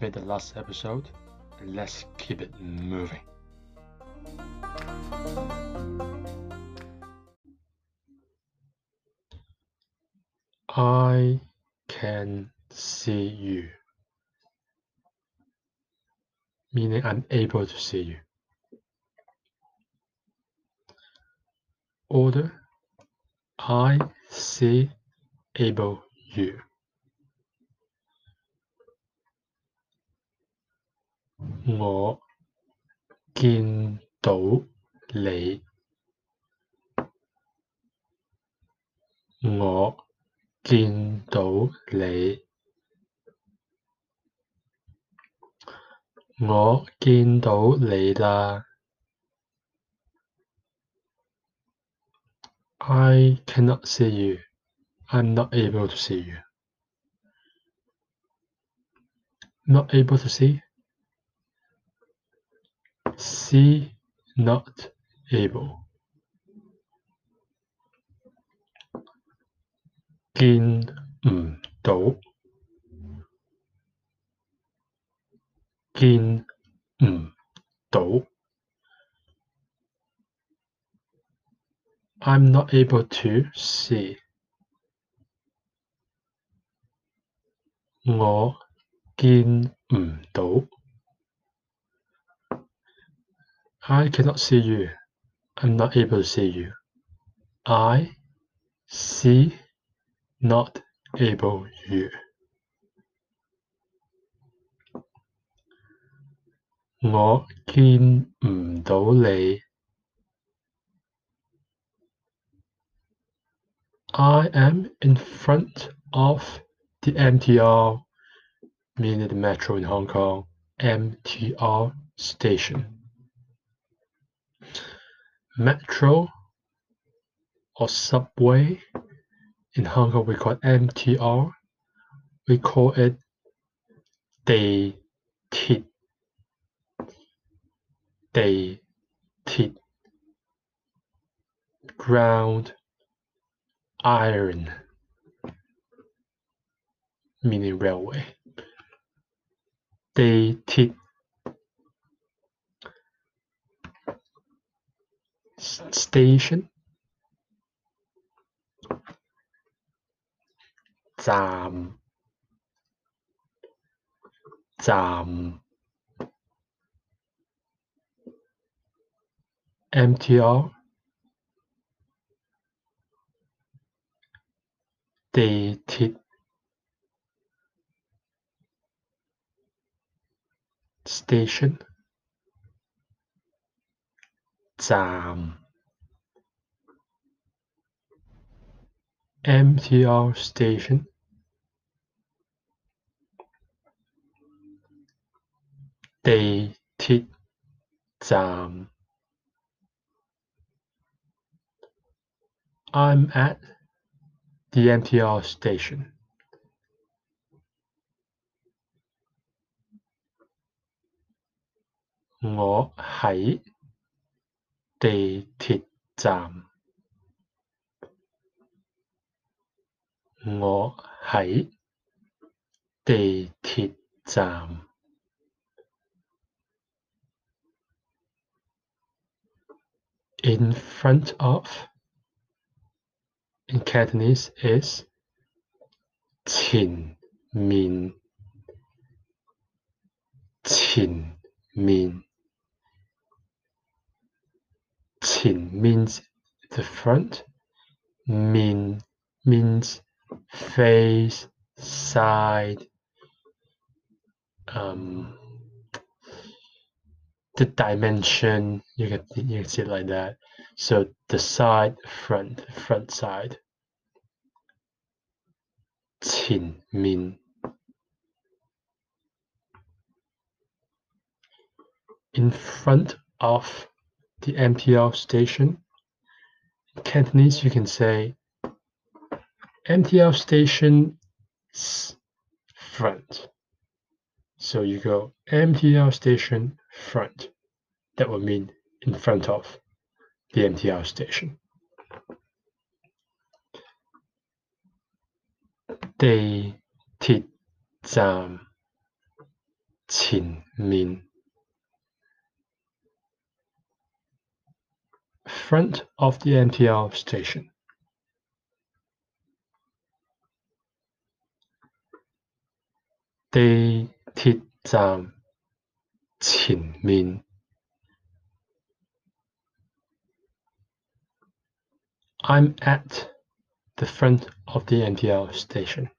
made the last episode, let's keep it moving. I can see you, meaning I'm able to see you. Order I see able you. 我見到你，我見到你，我見到你啦。I cannot see you. I'm not able to see you. Not able to see. See not able. 见唔到，见唔到。I'm not able to see. 我见唔到。 I cannot see you. I'm not able to see you. I see not able you. Tôi. I am in front of the MTR, meaning the metro in Hong Kong, MTR station metro or subway. In Hong Kong, we call it MTR. We call it Day Tit. Day Tit. Ground iron, meaning railway. day Tit station. Zam. Zam. MTR dated. Station mtr station. They I'm at the MTR station. Ngõ 地鐵站，我喺地鐵站。In front of in Cantonese is 前面前面 Qin means the front, min means face, side, um, the dimension, you can, you can see it like that. So the side, front, front side. Qin min. In front of the MTR station. In Cantonese, you can say MTR station's front. So you go MTR station front. That would mean in front of the MTR station. They 鐵站前面。front of the mtr station. I'm at the front of the MTR station.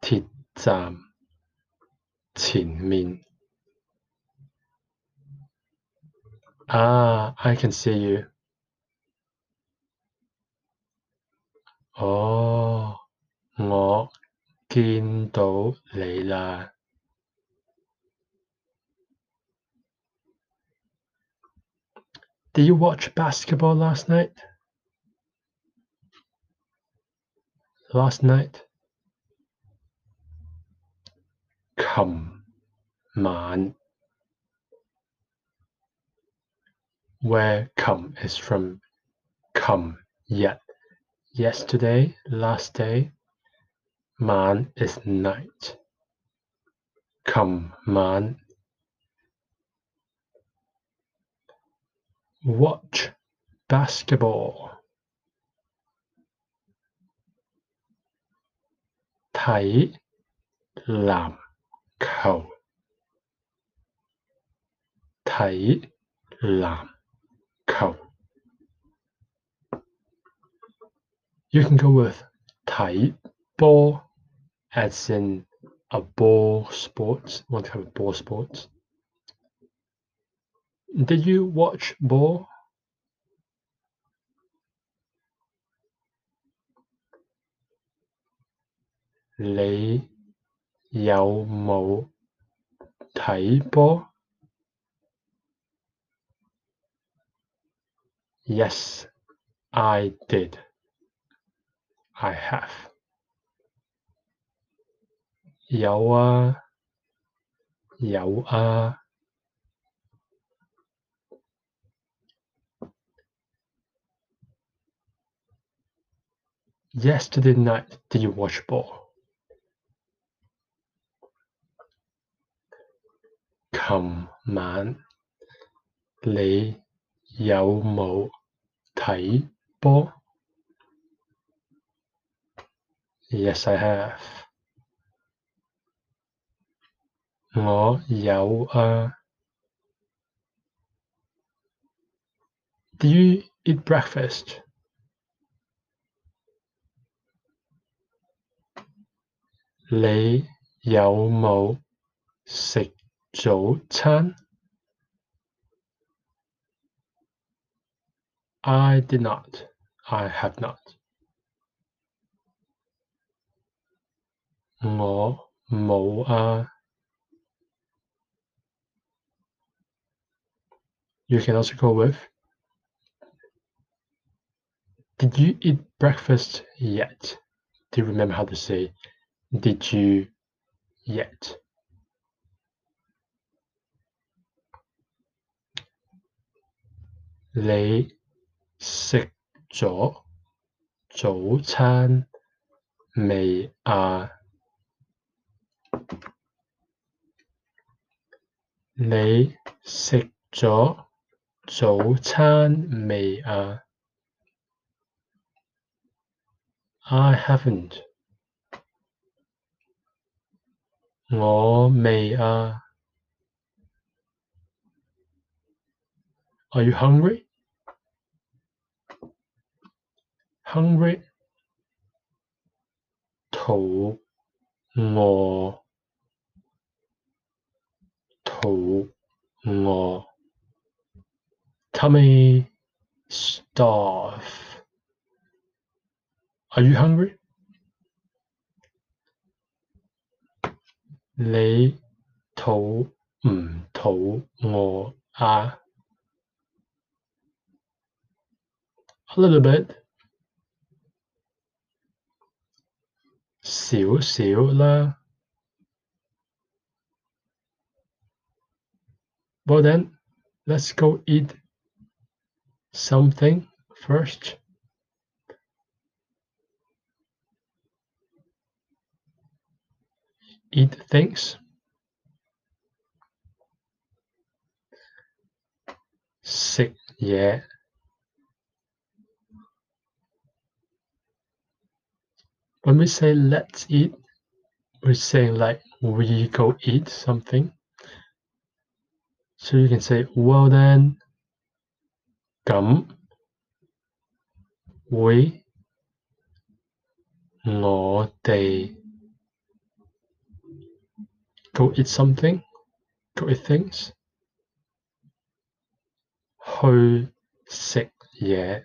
铁站前面。Ah, I can see you. 哦，我见到你啦。Did you watch basketball last night? Last night? 琴晚 where come is from come yet yesterday last day man is night come man watch basketball 睇篮 cầu làm you can go with thấy ball as in a ball sport one type of ball sport did you watch ball? Lấy 有冇睇波？Yes, I did. I have. 有啊，有啊。Yesterday night, did you watch ball? 琴晚你有冇睇波？Yes, I have. 我有啊。Do you eat breakfast? 你有冇食 早餐？I did not. I have not. 我冇啊。You can also go with Did you eat breakfast yet? Do you remember how to say did you yet? Lei 食咗早餐未啊？你食咗早餐未啊？I haven't. 我未啊。 Are you hungry? Hungry. 肚饿。肚饿。Tummy starve. Are you hungry? 你肚唔肚饿啊 a little bit. Xíu xíu là. Well then, let's go eat something first. Eat things. Sick, yeah. when we say let's eat, we're saying like we go eat something. So you can say, well then, cấm, we, lo they go eat something, go eat things. Ho sick yeah.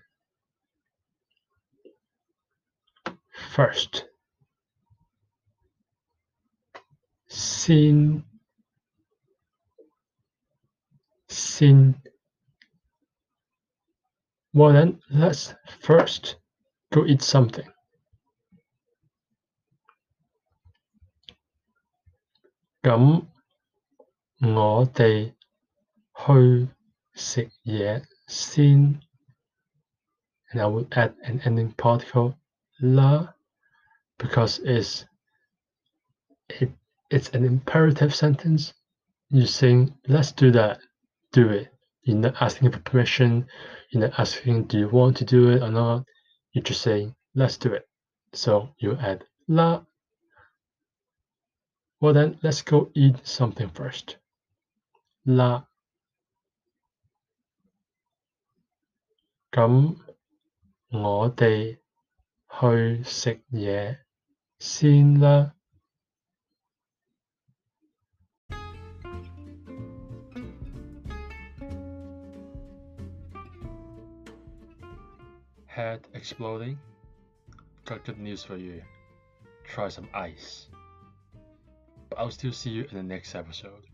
First，先先 well then, let's first go eat something. And I will add an ending particle la because it's it it's an imperative sentence. You're saying let's do that, do it. You're not asking for permission. You're not asking, do you want to do it or not? You're just saying, let's do it. So you add la. Well then, let's go eat something first. La. 咁我哋 去食嘢先啦。Head exploding? Got good news for you. Try some ice. But I'll still see you in the next episode.